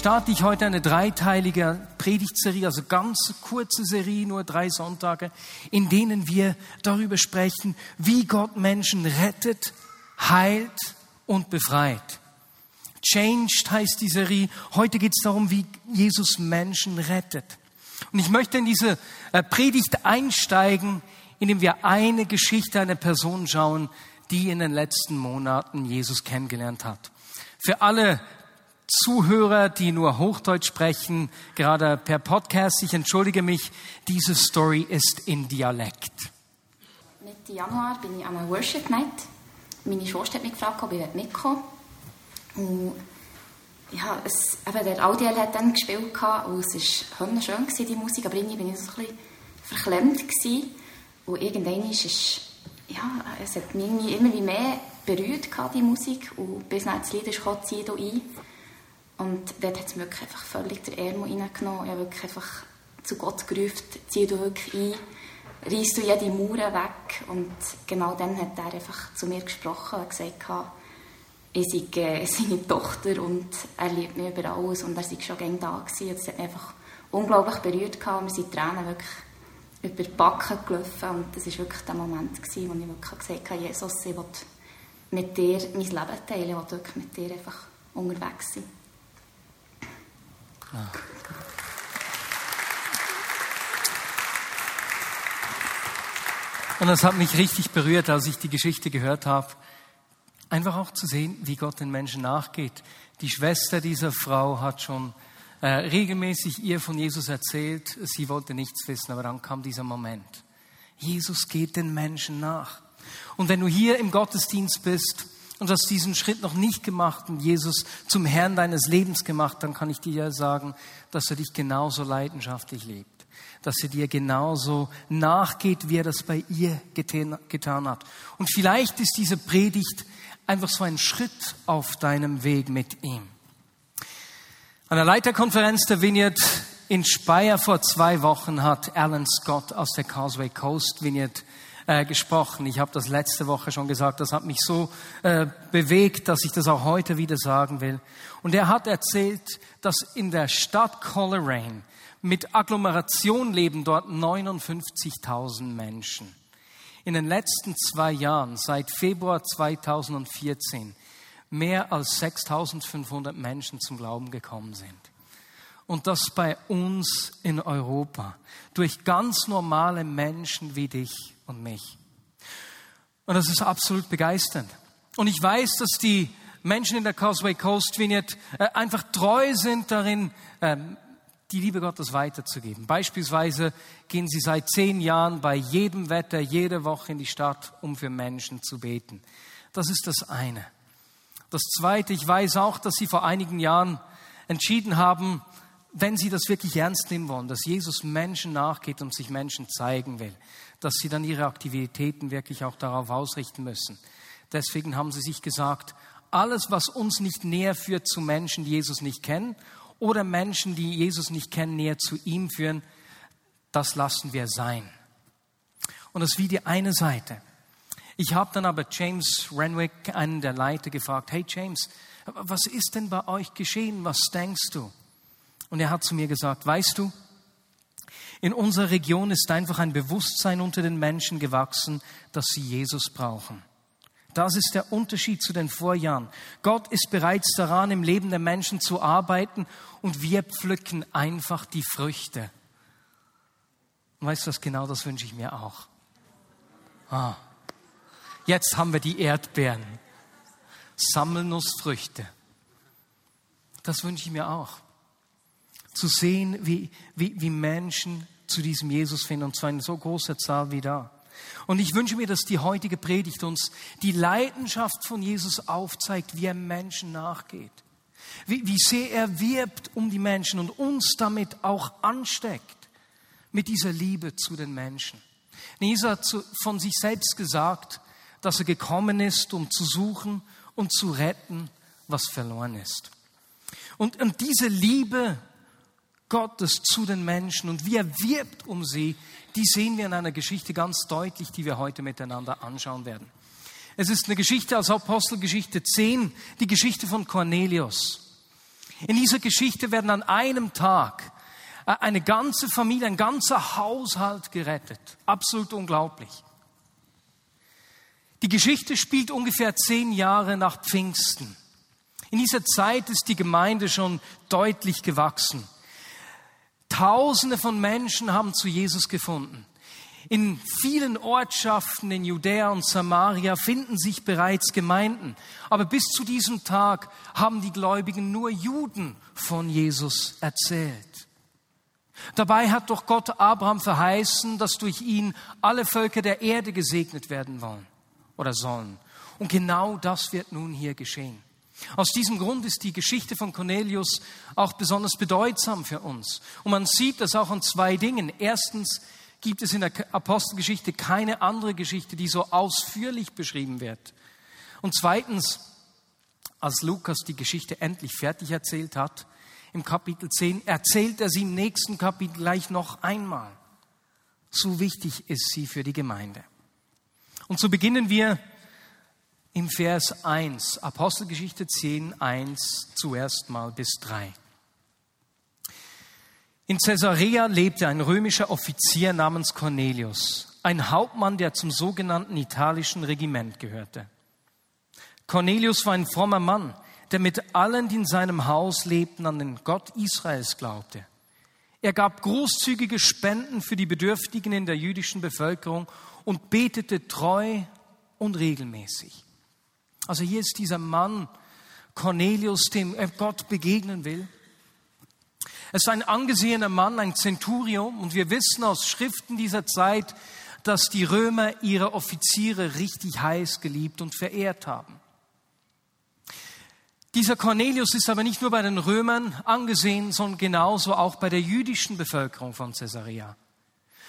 starte ich heute eine dreiteilige Predigtserie, also ganz kurze Serie, nur drei Sonntage, in denen wir darüber sprechen, wie Gott Menschen rettet, heilt und befreit. Changed heißt die Serie. Heute geht es darum, wie Jesus Menschen rettet. Und ich möchte in diese äh, Predigt einsteigen, indem wir eine Geschichte einer Person schauen, die in den letzten Monaten Jesus kennengelernt hat. Für alle Zuhörer, die nur Hochdeutsch sprechen, gerade per Podcast, ich entschuldige mich, diese Story ist in Dialekt. Mitte Januar bin ich an einer Worship Night. Meine Schwester hat mich gefragt, ob ich mitkommen will. ja, es, eben der Audiel hat dann gespielt und es war schön die Musik, aber irgendwie bin ich so ein bisschen verklemmt gewesen. Und irgendwann ist es, ja, es hat mich immer mehr berührt, die Musik. Und bis nach das Lied gekommen, «Zieh du ein». Und dort hat es mir wirklich einfach völlig den Ärmel reingenommen. Ich habe wirklich einfach zu Gott gerufen, zieh du wirklich ein, reiss du jede Mauer weg. Und genau dann hat er einfach zu mir gesprochen und gesagt, ich sei äh, seine Tochter und er liebt mich über alles und er sei schon gerne da gewesen. Das hat mich einfach unglaublich berührt gehabt. Wir sind Tränen wirklich über die Backen gelaufen und das war wirklich der Moment, gewesen, wo ich wirklich gesagt habe, Jesus, ich will mit dir mein Leben teilen, ich will wirklich mit dir einfach unterwegs sein. Und es hat mich richtig berührt, als ich die Geschichte gehört habe. Einfach auch zu sehen, wie Gott den Menschen nachgeht. Die Schwester dieser Frau hat schon äh, regelmäßig ihr von Jesus erzählt. Sie wollte nichts wissen, aber dann kam dieser Moment. Jesus geht den Menschen nach. Und wenn du hier im Gottesdienst bist und hast diesen Schritt noch nicht gemacht und Jesus zum Herrn deines Lebens gemacht, dann kann ich dir ja sagen, dass er dich genauso leidenschaftlich liebt, dass er dir genauso nachgeht, wie er das bei ihr getan hat. Und vielleicht ist diese Predigt einfach so ein Schritt auf deinem Weg mit ihm. An der Leiterkonferenz der Vineyard in Speyer vor zwei Wochen hat Alan Scott aus der Causeway Coast Vineyard äh, gesprochen. Ich habe das letzte Woche schon gesagt, das hat mich so äh, bewegt, dass ich das auch heute wieder sagen will. Und er hat erzählt, dass in der Stadt Coleraine mit Agglomeration leben dort 59.000 Menschen. In den letzten zwei Jahren, seit Februar 2014, mehr als 6.500 Menschen zum Glauben gekommen sind. Und das bei uns in Europa, durch ganz normale Menschen wie dich und mich. Und das ist absolut begeisternd. Und ich weiß, dass die Menschen in der Causeway Coast Vineyard äh, einfach treu sind darin, ähm, die Liebe Gottes weiterzugeben. Beispielsweise gehen sie seit zehn Jahren bei jedem Wetter, jede Woche in die Stadt, um für Menschen zu beten. Das ist das eine. Das zweite, ich weiß auch, dass sie vor einigen Jahren entschieden haben, wenn sie das wirklich ernst nehmen wollen, dass Jesus Menschen nachgeht und sich Menschen zeigen will, dass sie dann ihre Aktivitäten wirklich auch darauf ausrichten müssen. Deswegen haben sie sich gesagt, alles, was uns nicht näher führt zu Menschen, die Jesus nicht kennen, oder Menschen, die Jesus nicht kennen, näher zu ihm führen, das lassen wir sein. Und das ist wie die eine Seite. Ich habe dann aber James Renwick, einen der Leiter, gefragt, hey James, was ist denn bei euch geschehen? Was denkst du? Und er hat zu mir gesagt, weißt du, in unserer Region ist einfach ein Bewusstsein unter den Menschen gewachsen, dass sie Jesus brauchen. Das ist der Unterschied zu den Vorjahren. Gott ist bereits daran, im Leben der Menschen zu arbeiten und wir pflücken einfach die Früchte. Und weißt du was, genau das wünsche ich mir auch. Ah, jetzt haben wir die Erdbeeren. Sammelnussfrüchte. Das wünsche ich mir auch zu sehen, wie, wie, wie Menschen zu diesem Jesus finden, und zwar in so großer Zahl wie da. Und ich wünsche mir, dass die heutige Predigt uns die Leidenschaft von Jesus aufzeigt, wie er Menschen nachgeht. wie, wie sehr er wirbt um die Menschen und uns damit auch ansteckt, mit dieser Liebe zu den Menschen. Jesus hat von sich selbst gesagt, dass er gekommen ist, um zu suchen und zu retten, was verloren ist. Und, und diese Liebe Gottes zu den Menschen und wie er wirbt um sie, die sehen wir in einer Geschichte ganz deutlich, die wir heute miteinander anschauen werden. Es ist eine Geschichte aus Apostelgeschichte 10, die Geschichte von Cornelius. In dieser Geschichte werden an einem Tag äh, eine ganze Familie, ein ganzer Haushalt gerettet. Absolut unglaublich. Die Geschichte spielt ungefähr zehn Jahre nach Pfingsten. In dieser Zeit ist die Gemeinde schon deutlich gewachsen. Tausende von Menschen haben zu Jesus gefunden. In vielen Ortschaften in Judäa und Samaria finden sich bereits Gemeinden. Aber bis zu diesem Tag haben die Gläubigen nur Juden von Jesus erzählt. Dabei hat doch Gott Abraham verheißen, dass durch ihn alle Völker der Erde gesegnet werden wollen oder sollen. Und genau das wird nun hier geschehen. Aus diesem Grund ist die Geschichte von Cornelius auch besonders bedeutsam für uns. Und man sieht das auch an zwei Dingen. Erstens gibt es in der Apostelgeschichte keine andere Geschichte, die so ausführlich beschrieben wird. Und zweitens, als Lukas die Geschichte endlich fertig erzählt hat, im Kapitel 10, erzählt er sie im nächsten Kapitel gleich noch einmal. So wichtig ist sie für die Gemeinde. Und so beginnen wir im Vers 1, Apostelgeschichte 10, 1, zuerst mal bis 3. In Caesarea lebte ein römischer Offizier namens Cornelius, ein Hauptmann, der zum sogenannten italischen Regiment gehörte. Cornelius war ein frommer Mann, der mit allen, die in seinem Haus lebten, an den Gott Israels glaubte. Er gab großzügige Spenden für die Bedürftigen in der jüdischen Bevölkerung und betete treu und regelmäßig. Also hier ist dieser Mann Cornelius, dem Gott begegnen will. Er ist ein angesehener Mann, ein Zenturium, und wir wissen aus Schriften dieser Zeit, dass die Römer ihre Offiziere richtig heiß geliebt und verehrt haben. Dieser Cornelius ist aber nicht nur bei den Römern angesehen, sondern genauso auch bei der jüdischen Bevölkerung von Caesarea.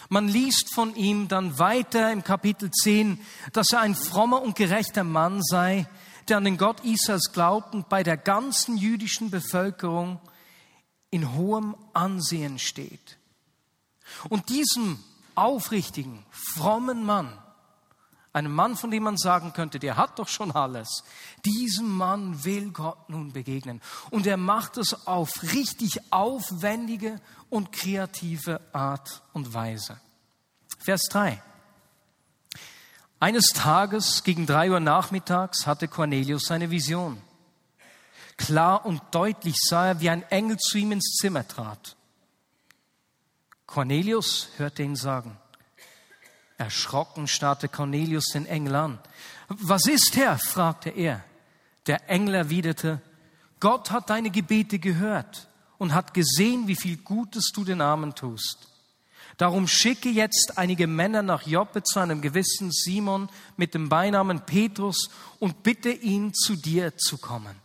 Man liest von ihm dann weiter im Kapitel 10, dass er ein frommer und gerechter Mann sei, der an den Gott Israels glaubt und bei der ganzen jüdischen Bevölkerung in hohem Ansehen steht. Und diesem aufrichtigen, frommen Mann, einem Mann, von dem man sagen könnte, der hat doch schon alles, diesem Mann will Gott nun begegnen. Und er macht es auf richtig aufwendige und kreative Art und Weise. Vers 3. Eines Tages gegen drei Uhr nachmittags hatte Cornelius seine Vision. Klar und deutlich sah er, wie ein Engel zu ihm ins Zimmer trat. Cornelius hörte ihn sagen. Erschrocken starrte Cornelius den Engel an. Was ist, Herr? fragte er. Der Engel erwiderte, Gott hat deine Gebete gehört und hat gesehen, wie viel Gutes du den Armen tust. Darum schicke jetzt einige Männer nach Joppe zu einem gewissen Simon mit dem Beinamen Petrus und bitte ihn, zu dir zu kommen.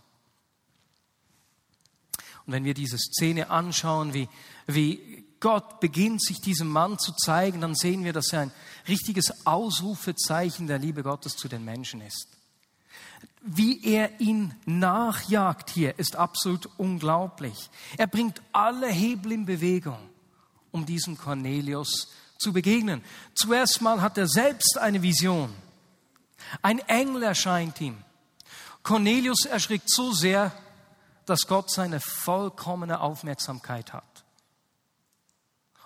Und wenn wir diese Szene anschauen, wie, wie Gott beginnt, sich diesem Mann zu zeigen, dann sehen wir, dass er ein richtiges Ausrufezeichen der Liebe Gottes zu den Menschen ist. Wie er ihn nachjagt hier, ist absolut unglaublich. Er bringt alle Hebel in Bewegung, um diesem Cornelius zu begegnen. Zuerst mal hat er selbst eine Vision. Ein Engel erscheint ihm. Cornelius erschrickt so sehr, dass Gott seine vollkommene Aufmerksamkeit hat.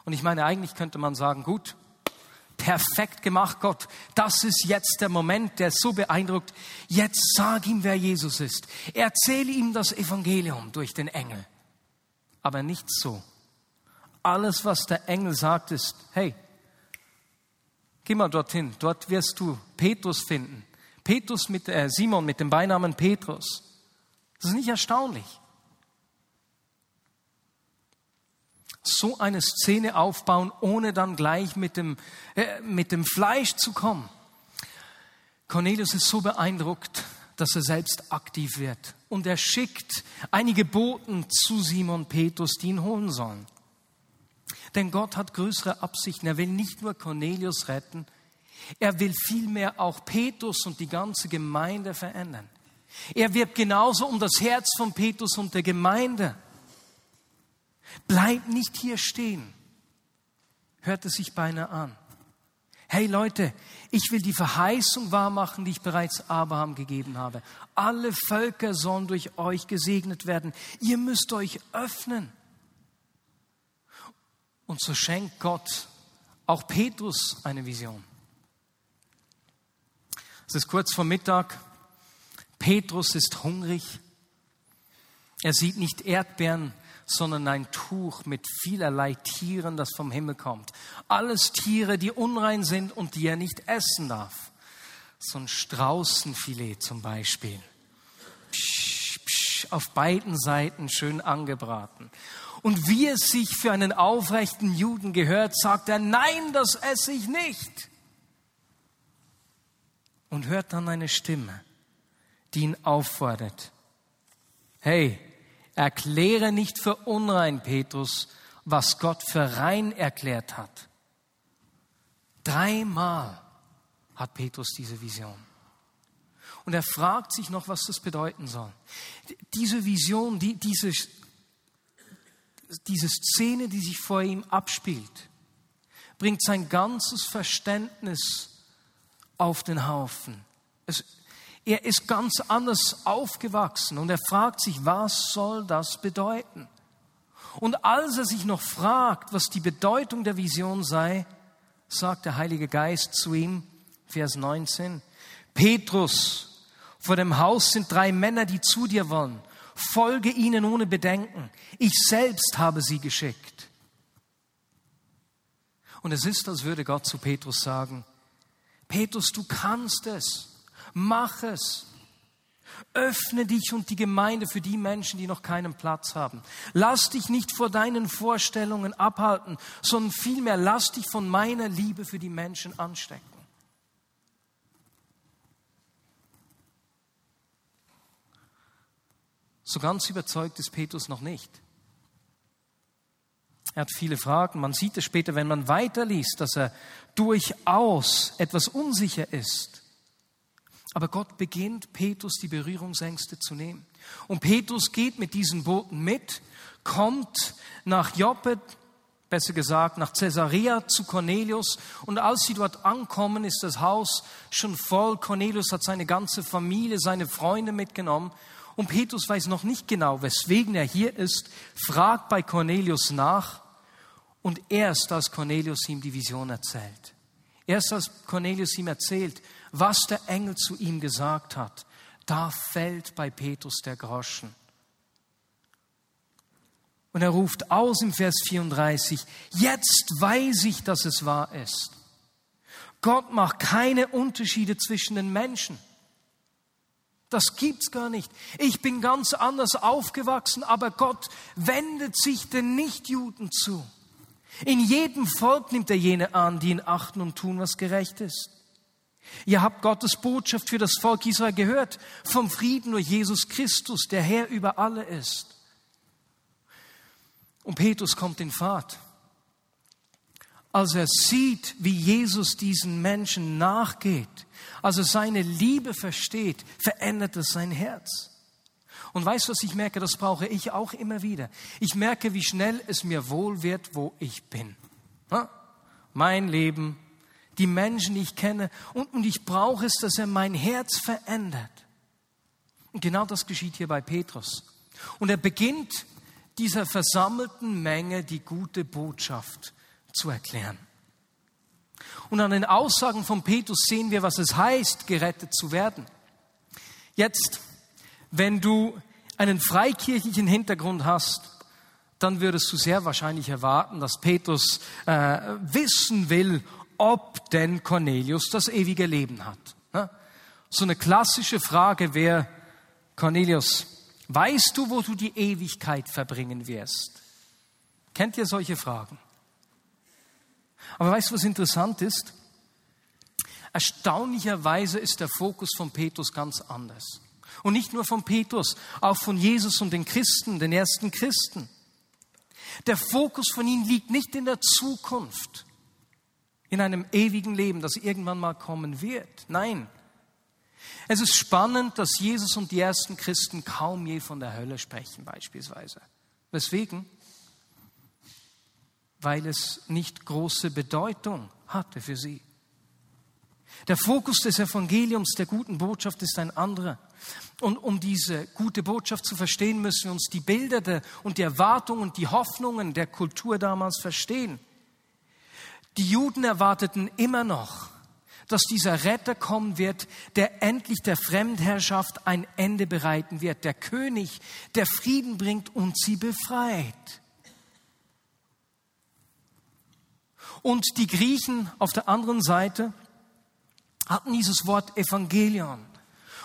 Und ich meine, eigentlich könnte man sagen, gut, perfekt gemacht, Gott. Das ist jetzt der Moment, der so beeindruckt. Jetzt sag ihm, wer Jesus ist. Erzähle ihm das Evangelium durch den Engel. Aber nicht so. Alles, was der Engel sagt, ist, hey, geh mal dorthin. Dort wirst du Petrus finden. Petrus mit äh, Simon mit dem Beinamen Petrus. Das ist nicht erstaunlich. So eine Szene aufbauen, ohne dann gleich mit dem, äh, mit dem Fleisch zu kommen. Cornelius ist so beeindruckt, dass er selbst aktiv wird. Und er schickt einige Boten zu Simon Petrus, die ihn holen sollen. Denn Gott hat größere Absichten. Er will nicht nur Cornelius retten, er will vielmehr auch Petrus und die ganze Gemeinde verändern. Er wirbt genauso um das Herz von Petrus und der Gemeinde. Bleib nicht hier stehen, hört es sich beinahe an. Hey Leute, ich will die Verheißung wahrmachen, die ich bereits Abraham gegeben habe. Alle Völker sollen durch euch gesegnet werden. Ihr müsst euch öffnen. Und so schenkt Gott auch Petrus eine Vision. Es ist kurz vor Mittag. Petrus ist hungrig. Er sieht nicht Erdbeeren, sondern ein Tuch mit vielerlei Tieren, das vom Himmel kommt. Alles Tiere, die unrein sind und die er nicht essen darf. So ein Straußenfilet zum Beispiel. Psch, psch, auf beiden Seiten schön angebraten. Und wie es sich für einen aufrechten Juden gehört, sagt er, nein, das esse ich nicht. Und hört dann eine Stimme, die ihn auffordert. Hey, Erkläre nicht für unrein, Petrus, was Gott für rein erklärt hat. Dreimal hat Petrus diese Vision. Und er fragt sich noch, was das bedeuten soll. Diese Vision, die, diese, diese Szene, die sich vor ihm abspielt, bringt sein ganzes Verständnis auf den Haufen. Es, er ist ganz anders aufgewachsen und er fragt sich, was soll das bedeuten? Und als er sich noch fragt, was die Bedeutung der Vision sei, sagt der Heilige Geist zu ihm, Vers 19, Petrus, vor dem Haus sind drei Männer, die zu dir wollen. Folge ihnen ohne Bedenken. Ich selbst habe sie geschickt. Und es ist, als würde Gott zu Petrus sagen, Petrus, du kannst es. Mach es. Öffne dich und die Gemeinde für die Menschen, die noch keinen Platz haben. Lass dich nicht vor deinen Vorstellungen abhalten, sondern vielmehr lass dich von meiner Liebe für die Menschen anstecken. So ganz überzeugt ist Petrus noch nicht. Er hat viele Fragen. Man sieht es später, wenn man weiterliest, dass er durchaus etwas unsicher ist. Aber Gott beginnt, Petrus die Berührungsängste zu nehmen. Und Petrus geht mit diesen Booten mit, kommt nach Joppe, besser gesagt nach Caesarea zu Cornelius. Und als sie dort ankommen, ist das Haus schon voll. Cornelius hat seine ganze Familie, seine Freunde mitgenommen. Und Petrus weiß noch nicht genau, weswegen er hier ist, fragt bei Cornelius nach. Und erst als Cornelius ihm die Vision erzählt, erst als Cornelius ihm erzählt, was der Engel zu ihm gesagt hat, da fällt bei Petrus der Groschen. Und er ruft aus im Vers 34, jetzt weiß ich, dass es wahr ist. Gott macht keine Unterschiede zwischen den Menschen. Das gibt's gar nicht. Ich bin ganz anders aufgewachsen, aber Gott wendet sich den Nichtjuden zu. In jedem Volk nimmt er jene an, die ihn achten und tun, was gerecht ist. Ihr habt Gottes Botschaft für das Volk Israel gehört, vom Frieden durch Jesus Christus, der Herr über alle ist. Und Petrus kommt in Fahrt. Als er sieht, wie Jesus diesen Menschen nachgeht, als er seine Liebe versteht, verändert es sein Herz. Und weißt du, was ich merke? Das brauche ich auch immer wieder. Ich merke, wie schnell es mir wohl wird, wo ich bin. Mein Leben, die Menschen, die ich kenne. Und, und ich brauche es, dass er mein Herz verändert. Und genau das geschieht hier bei Petrus. Und er beginnt dieser versammelten Menge die gute Botschaft zu erklären. Und an den Aussagen von Petrus sehen wir, was es heißt, gerettet zu werden. Jetzt, wenn du einen freikirchlichen Hintergrund hast, dann würdest du sehr wahrscheinlich erwarten, dass Petrus äh, wissen will, ob denn Cornelius das ewige Leben hat. Ne? So eine klassische Frage wäre, Cornelius, weißt du, wo du die Ewigkeit verbringen wirst? Kennt ihr solche Fragen? Aber weißt du, was interessant ist? Erstaunlicherweise ist der Fokus von Petrus ganz anders. Und nicht nur von Petrus, auch von Jesus und den Christen, den ersten Christen. Der Fokus von ihnen liegt nicht in der Zukunft, in einem ewigen Leben, das irgendwann mal kommen wird. Nein. Es ist spannend, dass Jesus und die ersten Christen kaum je von der Hölle sprechen, beispielsweise. Weswegen? Weil es nicht große Bedeutung hatte für sie. Der Fokus des Evangeliums, der guten Botschaft ist ein anderer. Und um diese gute Botschaft zu verstehen, müssen wir uns die Bilder und die Erwartungen und die Hoffnungen der Kultur damals verstehen. Die Juden erwarteten immer noch, dass dieser Retter kommen wird, der endlich der Fremdherrschaft ein Ende bereiten wird, der König, der Frieden bringt und sie befreit. Und die Griechen auf der anderen Seite hatten dieses Wort Evangelion.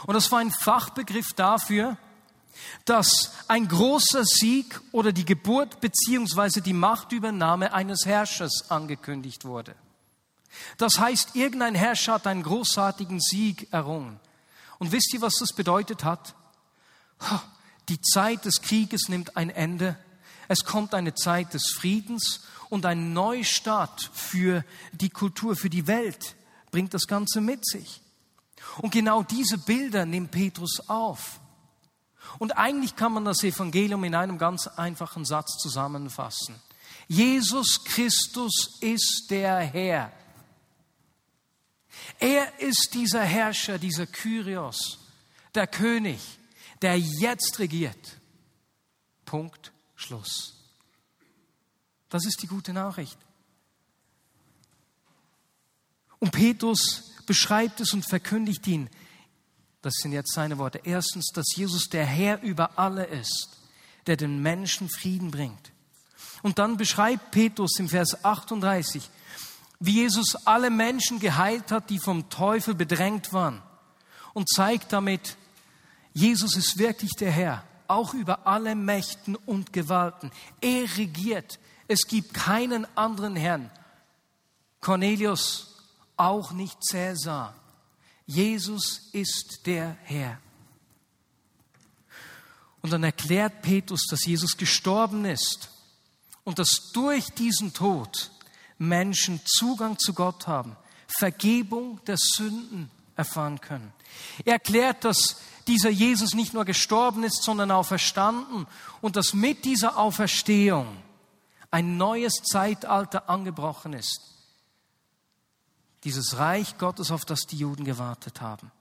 Und das war ein Fachbegriff dafür, dass ein großer Sieg oder die Geburt beziehungsweise die Machtübernahme eines Herrschers angekündigt wurde. Das heißt, irgendein Herrscher hat einen großartigen Sieg errungen. Und wisst ihr, was das bedeutet hat? Die Zeit des Krieges nimmt ein Ende. Es kommt eine Zeit des Friedens und ein Neustart für die Kultur, für die Welt bringt das Ganze mit sich. Und genau diese Bilder nimmt Petrus auf. Und eigentlich kann man das Evangelium in einem ganz einfachen Satz zusammenfassen. Jesus Christus ist der Herr. Er ist dieser Herrscher, dieser Kyrios, der König, der jetzt regiert. Punkt, Schluss. Das ist die gute Nachricht. Und Petrus beschreibt es und verkündigt ihn. Das sind jetzt seine Worte. Erstens, dass Jesus der Herr über alle ist, der den Menschen Frieden bringt. Und dann beschreibt Petrus im Vers 38, wie Jesus alle Menschen geheilt hat, die vom Teufel bedrängt waren. Und zeigt damit, Jesus ist wirklich der Herr, auch über alle Mächten und Gewalten. Er regiert. Es gibt keinen anderen Herrn. Cornelius auch nicht Cäsar. Jesus ist der Herr. Und dann erklärt Petrus, dass Jesus gestorben ist und dass durch diesen Tod Menschen Zugang zu Gott haben, Vergebung der Sünden erfahren können. Er erklärt, dass dieser Jesus nicht nur gestorben ist, sondern auch verstanden und dass mit dieser Auferstehung ein neues Zeitalter angebrochen ist dieses Reich Gottes, auf das die Juden gewartet haben.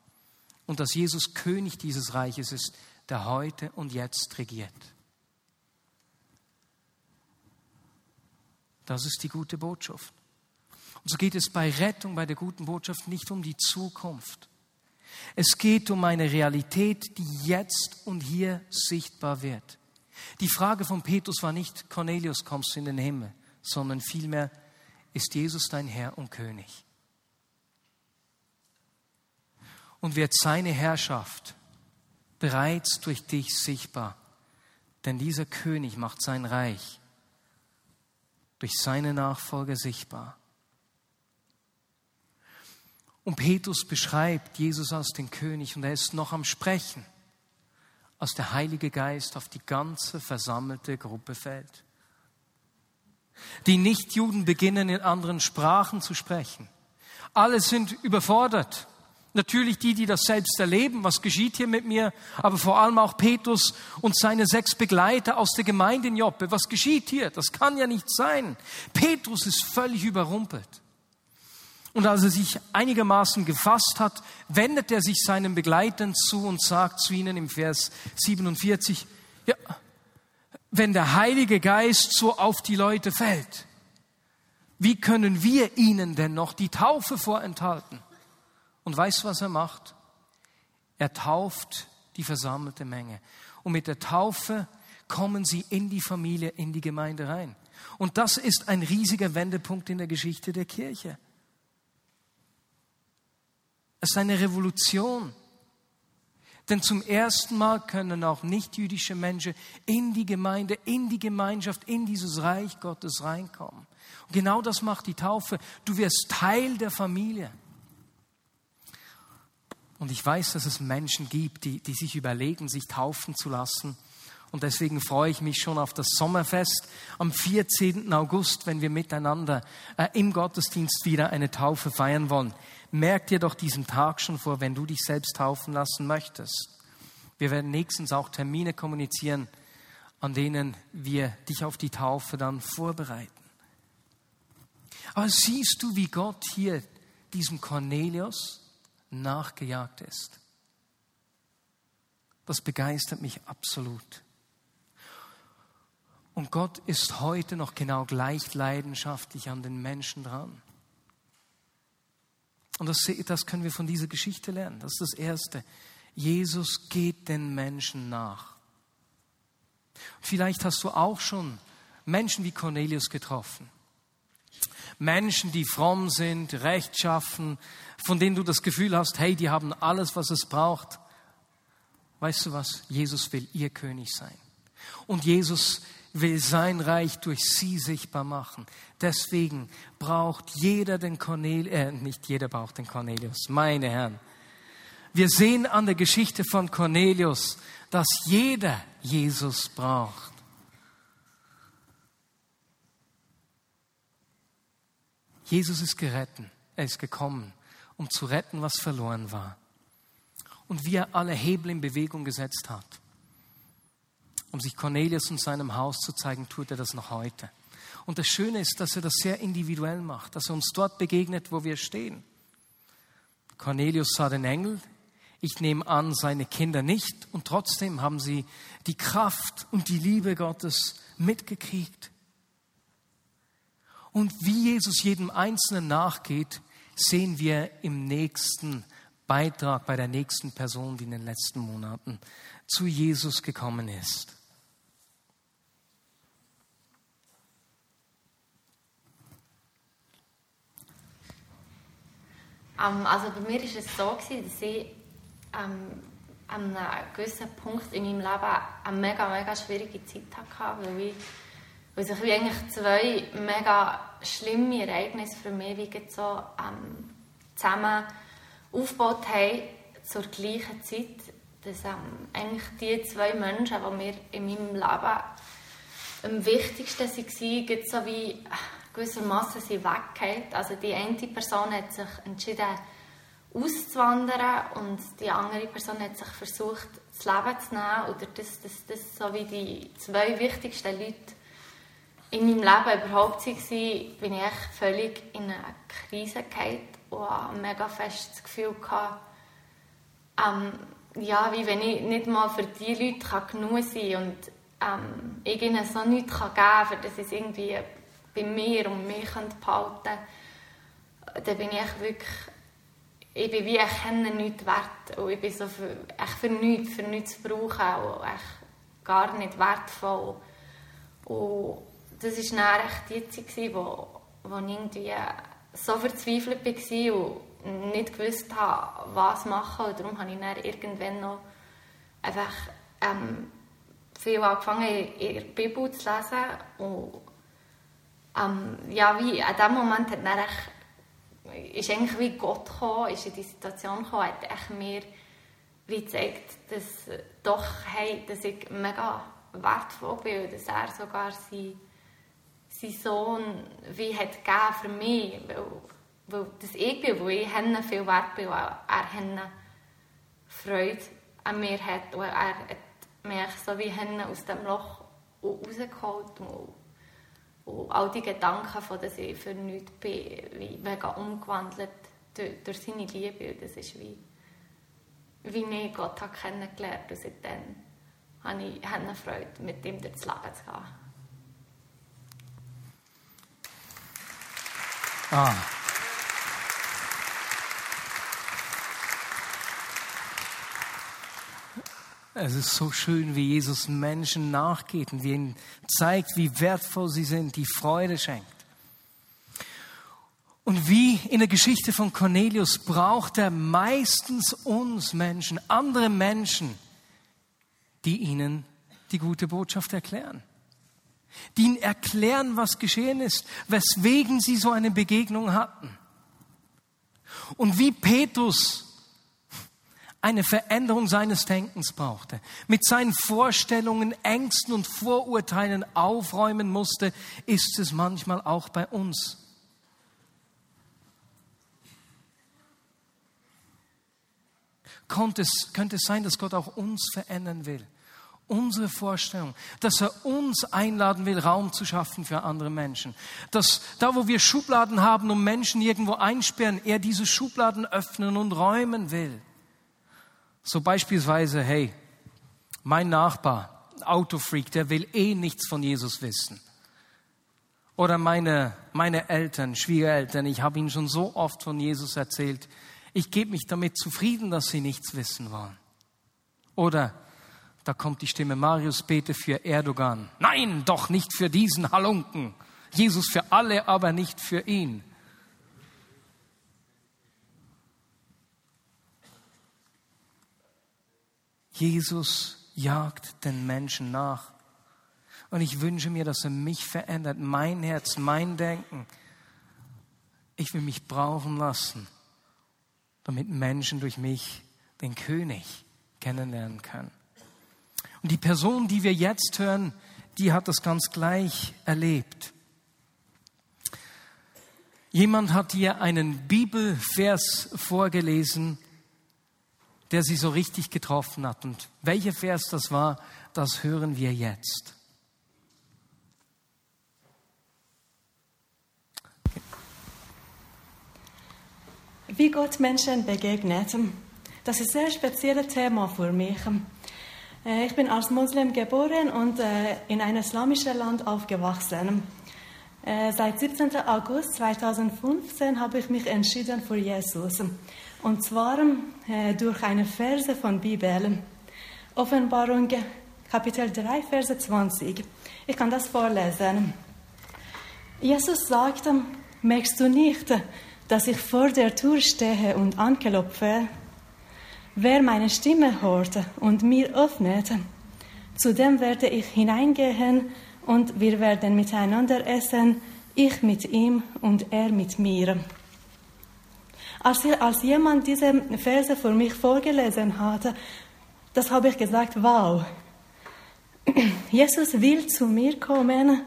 Und dass Jesus König dieses Reiches ist, der heute und jetzt regiert. Das ist die gute Botschaft. Und so geht es bei Rettung, bei der guten Botschaft nicht um die Zukunft. Es geht um eine Realität, die jetzt und hier sichtbar wird. Die Frage von Petrus war nicht, Cornelius, kommst du in den Himmel, sondern vielmehr, ist Jesus dein Herr und König? Und wird seine Herrschaft bereits durch dich sichtbar. Denn dieser König macht sein Reich durch seine Nachfolger sichtbar. Und Petrus beschreibt Jesus als den König und er ist noch am Sprechen, als der Heilige Geist auf die ganze versammelte Gruppe fällt. Die Nichtjuden beginnen in anderen Sprachen zu sprechen. Alle sind überfordert. Natürlich die, die das selbst erleben, was geschieht hier mit mir, aber vor allem auch Petrus und seine sechs Begleiter aus der Gemeinde in Joppe. Was geschieht hier? Das kann ja nicht sein. Petrus ist völlig überrumpelt. Und als er sich einigermaßen gefasst hat, wendet er sich seinen Begleitern zu und sagt zu ihnen im Vers 47, ja, wenn der Heilige Geist so auf die Leute fällt, wie können wir ihnen denn noch die Taufe vorenthalten? Und weißt du, was er macht? Er tauft die versammelte Menge. Und mit der Taufe kommen sie in die Familie, in die Gemeinde rein. Und das ist ein riesiger Wendepunkt in der Geschichte der Kirche. Es ist eine Revolution. Denn zum ersten Mal können auch nichtjüdische Menschen in die Gemeinde, in die Gemeinschaft, in dieses Reich Gottes reinkommen. Und genau das macht die Taufe. Du wirst Teil der Familie. Und ich weiß, dass es Menschen gibt, die, die sich überlegen, sich taufen zu lassen. Und deswegen freue ich mich schon auf das Sommerfest am 14. August, wenn wir miteinander äh, im Gottesdienst wieder eine Taufe feiern wollen. Merk dir doch diesen Tag schon vor, wenn du dich selbst taufen lassen möchtest. Wir werden nächstens auch Termine kommunizieren, an denen wir dich auf die Taufe dann vorbereiten. Aber siehst du, wie Gott hier diesem Cornelius nachgejagt ist? Das begeistert mich absolut. Und Gott ist heute noch genau gleich leidenschaftlich an den Menschen dran. Und das, das können wir von dieser Geschichte lernen. Das ist das Erste. Jesus geht den Menschen nach. Vielleicht hast du auch schon Menschen wie Cornelius getroffen. Menschen, die fromm sind, rechtschaffen, von denen du das Gefühl hast, hey, die haben alles, was es braucht. Weißt du was? Jesus will ihr König sein. Und Jesus will sein Reich durch sie sichtbar machen. Deswegen braucht jeder den Cornelius, äh, nicht jeder braucht den Cornelius, meine Herren. Wir sehen an der Geschichte von Cornelius, dass jeder Jesus braucht. Jesus ist geretten, er ist gekommen, um zu retten, was verloren war. Und wie er alle Hebel in Bewegung gesetzt hat, um sich Cornelius und seinem Haus zu zeigen, tut er das noch heute. Und das Schöne ist, dass er das sehr individuell macht, dass er uns dort begegnet, wo wir stehen. Cornelius sah den Engel, ich nehme an, seine Kinder nicht, und trotzdem haben sie die Kraft und die Liebe Gottes mitgekriegt. Und wie Jesus jedem Einzelnen nachgeht, sehen wir im nächsten Beitrag bei der nächsten Person, die in den letzten Monaten zu Jesus gekommen ist. Ähm, also bei mir war es so, gewesen, dass ich ähm, an einem gewissen Punkt in meinem Leben eine mega, mega schwierige Zeit hatte, weil, ich, weil sich wie eigentlich zwei mega schlimme Ereignisse für mich wie so, ähm, zusammen aufgebaut haben zur gleichen Zeit, dass ähm, eigentlich die zwei Menschen, die mir in meinem Leben am wichtigsten waren, so wie gewissermaßen sind weggeht. Also die eine Person hat sich entschieden, auszuwandern und die andere Person hat sich versucht, das Leben zu nehmen. Oder das, das, das so wie die zwei wichtigsten Leute in meinem Leben überhaupt waren, bin ich völlig in eine Krise gefallen und ein mega festes Gefühl hatte, ähm, ja, wie wenn ich nicht mal für die Leute genug sein kann und ähm, ich ihnen so nichts geben kann, für das es bei mir und mich behalten können, dann bin ich wirklich, ich bin wie, ich kenne nichts wert und ich bin so für, echt für nichts, für nichts zu brauchen und echt gar nicht wertvoll. Und das war dann echt die Zeit, wo, wo ich irgendwie so verzweifelt war und nicht gewusst habe, was machen. Und darum habe ich dann irgendwann noch einfach ähm, viel angefangen, in der Bibel zu lesen und ähm, ja, wie an dem Moment hat dann echt, ist eigentlich wie Gott gekommen, ist in die Situation gekommen, hat echt mir wie gezeigt, dass doch, hey, dass ich mega wertvoll bin dass er sogar sein, sein Sohn wie hat gegeben für mich, weil, weil das ich bin, weil ich henne viel wert bin, weil er henne Freude an mir hat und er hat mich so wie aus dem Loch rausgeholt und und all die Gedanken, von dass ich für nichts bin, wie mega umgewandelt durch, durch seine Liebe. Das ist wie, wie ich Gott habe kennengelernt und seitdem habe ich Freude, mit ihm durchs Leben zu gehen. Ah. Es ist so schön, wie Jesus Menschen nachgeht und ihnen zeigt, wie wertvoll sie sind, die Freude schenkt. Und wie in der Geschichte von Cornelius braucht er meistens uns Menschen, andere Menschen, die ihnen die gute Botschaft erklären. Die ihnen erklären, was geschehen ist, weswegen sie so eine Begegnung hatten. Und wie Petrus eine Veränderung seines Denkens brauchte, mit seinen Vorstellungen, Ängsten und Vorurteilen aufräumen musste, ist es manchmal auch bei uns. Könnte es, könnte es sein, dass Gott auch uns verändern will? Unsere Vorstellung, dass er uns einladen will, Raum zu schaffen für andere Menschen. Dass da, wo wir Schubladen haben, um Menschen irgendwo einsperren, er diese Schubladen öffnen und räumen will. So beispielsweise, hey, mein Nachbar, Autofreak, der will eh nichts von Jesus wissen. Oder meine, meine Eltern, Schwiegereltern, ich habe ihnen schon so oft von Jesus erzählt, ich gebe mich damit zufrieden, dass sie nichts wissen wollen. Oder da kommt die Stimme, Marius bete für Erdogan. Nein, doch nicht für diesen Halunken. Jesus für alle, aber nicht für ihn. Jesus jagt den Menschen nach. Und ich wünsche mir, dass er mich verändert, mein Herz, mein Denken. Ich will mich brauchen lassen, damit Menschen durch mich den König kennenlernen können. Und die Person, die wir jetzt hören, die hat das ganz gleich erlebt. Jemand hat ihr einen Bibelvers vorgelesen, der sie so richtig getroffen hat. Und welcher Vers das war, das hören wir jetzt. Wie Gott Menschen begegnet, das ist ein sehr spezielles Thema für mich. Äh, ich bin als Muslim geboren und äh, in einem islamischen Land aufgewachsen. Äh, seit 17. August 2015 habe ich mich entschieden für Jesus. Und zwar durch eine Verse von Bibel. Offenbarung Kapitel 3, Verse 20. Ich kann das vorlesen. Jesus sagte, merkst du nicht, dass ich vor der Tür stehe und anklopfe? Wer meine Stimme hört und mir öffnet, zu dem werde ich hineingehen und wir werden miteinander essen, ich mit ihm und er mit mir. Als, als jemand diese Verse für mich vorgelesen hatte, das habe ich gesagt, wow, Jesus will zu mir kommen,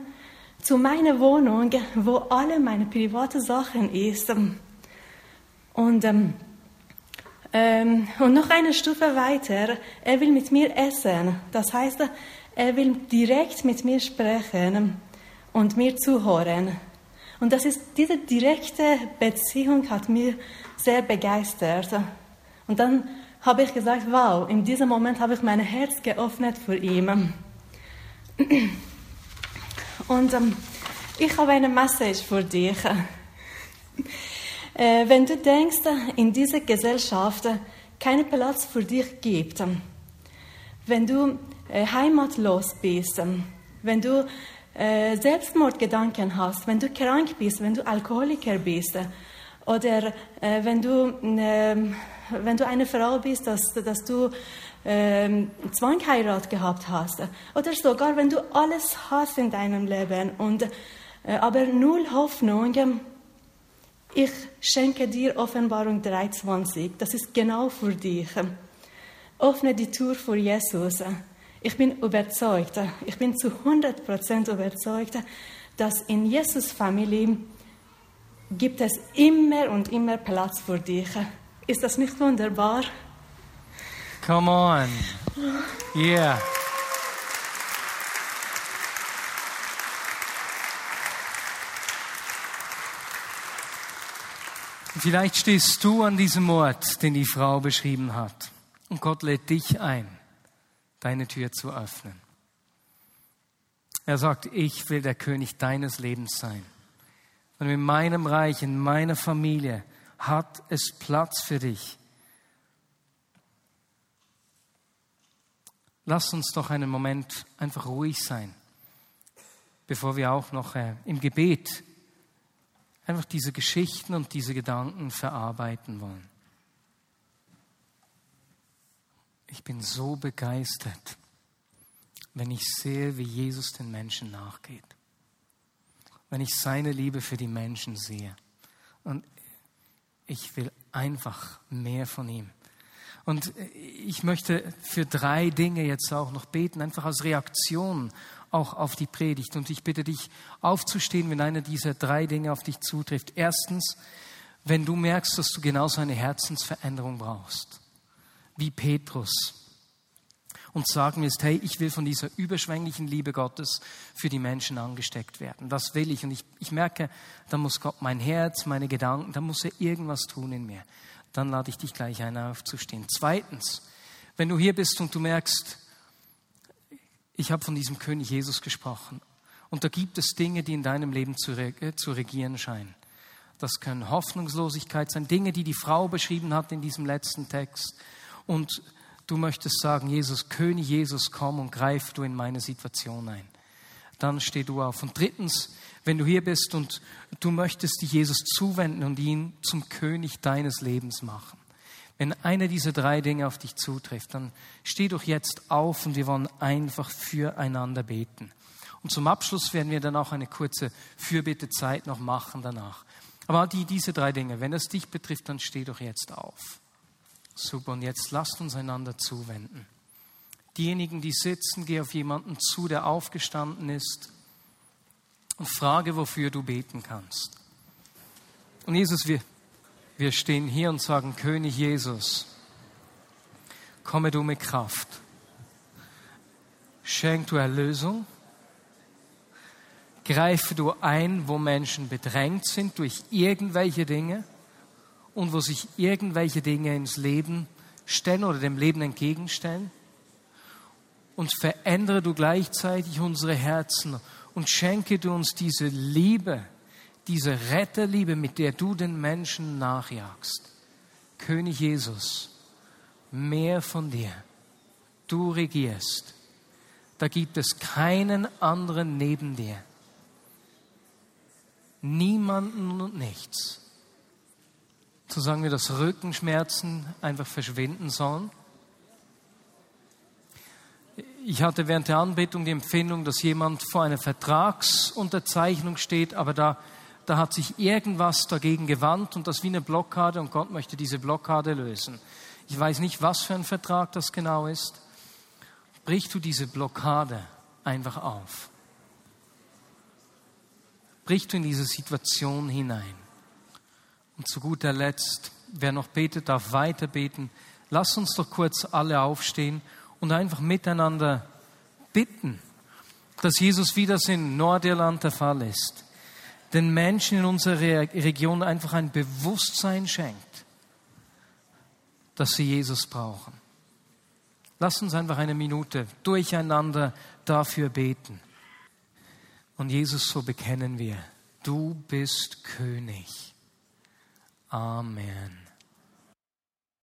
zu meiner Wohnung, wo alle meine privaten Sachen ist. Und ähm, ähm, und noch eine Stufe weiter, er will mit mir essen. Das heißt, er will direkt mit mir sprechen und mir zuhören. Und das ist, diese direkte Beziehung hat mich sehr begeistert. Und dann habe ich gesagt, wow, in diesem Moment habe ich mein Herz geöffnet für ihn. Und ähm, ich habe eine Message für dich. Äh, wenn du denkst, in dieser Gesellschaft keinen Platz für dich gibt, wenn du äh, heimatlos bist, wenn du äh, Selbstmordgedanken hast, wenn du krank bist, wenn du Alkoholiker bist oder wenn, du, äh, wenn du eine Frau bist, dass, dass du äh, Zwangheirat gehabt hast oder sogar wenn du alles hast in deinem Leben und aber null Hoffnung, ich schenke dir Offenbarung 3,20. Das ist genau für dich. Öffne die Tür für Jesus. Ich bin überzeugt, ich bin zu 100% überzeugt, dass in Jesus Familie gibt es immer und immer Platz für dich. Ist das nicht wunderbar? Come on. Yeah. Vielleicht stehst du an diesem Ort, den die Frau beschrieben hat. Und Gott lädt dich ein, deine Tür zu öffnen. Er sagt, ich will der König deines Lebens sein. Und in meinem Reich, in meiner Familie hat es Platz für dich. Lass uns doch einen Moment einfach ruhig sein, bevor wir auch noch äh, im Gebet einfach diese Geschichten und diese Gedanken verarbeiten wollen. Ich bin so begeistert, wenn ich sehe, wie Jesus den Menschen nachgeht. Wenn ich seine Liebe für die Menschen sehe. Und ich will einfach mehr von ihm. Und ich möchte für drei Dinge jetzt auch noch beten, einfach als Reaktion auch auf die Predigt. Und ich bitte dich aufzustehen, wenn einer dieser drei Dinge auf dich zutrifft. Erstens, wenn du merkst, dass du genauso eine Herzensveränderung brauchst, wie Petrus. Und sagen wirst, hey, ich will von dieser überschwänglichen Liebe Gottes für die Menschen angesteckt werden. Das will ich. Und ich, ich merke, da muss Gott mein Herz, meine Gedanken, da muss er irgendwas tun in mir. Dann lade ich dich gleich ein, aufzustehen. Zweitens, wenn du hier bist und du merkst, ich habe von diesem König Jesus gesprochen. Und da gibt es Dinge, die in deinem Leben zu, zu regieren scheinen. Das können Hoffnungslosigkeit sein, Dinge, die die Frau beschrieben hat in diesem letzten Text. Und du möchtest sagen, Jesus, König Jesus, komm und greif du in meine Situation ein. Dann steh du auf. Und drittens, wenn du hier bist und du möchtest dich Jesus zuwenden und ihn zum König deines Lebens machen. Wenn einer dieser drei Dinge auf dich zutrifft, dann steh doch jetzt auf und wir wollen einfach füreinander beten. Und zum Abschluss werden wir dann auch eine kurze Fürbittezeit noch machen danach. Aber die, diese drei Dinge, wenn es dich betrifft, dann steh doch jetzt auf. Super, und jetzt lasst uns einander zuwenden. Diejenigen, die sitzen, geh auf jemanden zu, der aufgestanden ist und frage, wofür du beten kannst. Und Jesus, wir, wir stehen hier und sagen, König Jesus, komme du mit Kraft. Schenk du Erlösung. Greife du ein, wo Menschen bedrängt sind durch irgendwelche Dinge und wo sich irgendwelche Dinge ins Leben stellen oder dem Leben entgegenstellen. Und verändere du gleichzeitig unsere Herzen und schenke du uns diese Liebe, diese Retterliebe, mit der du den Menschen nachjagst. König Jesus, mehr von dir. Du regierst. Da gibt es keinen anderen neben dir. Niemanden und nichts. So sagen wir, dass Rückenschmerzen einfach verschwinden sollen. Ich hatte während der Anbetung die Empfindung, dass jemand vor einer Vertragsunterzeichnung steht, aber da da hat sich irgendwas dagegen gewandt und das wie eine Blockade und Gott möchte diese Blockade lösen. Ich weiß nicht, was für ein Vertrag das genau ist. Brich du diese Blockade einfach auf. Brich du in diese Situation hinein. Und zu guter Letzt, wer noch betet, darf weiter beten. Lass uns doch kurz alle aufstehen und einfach miteinander bitten, dass Jesus, wie das in Nordirland der Fall ist, den Menschen in unserer Region einfach ein Bewusstsein schenkt, dass sie Jesus brauchen. Lass uns einfach eine Minute durcheinander dafür beten. Und Jesus, so bekennen wir, du bist König. Amen.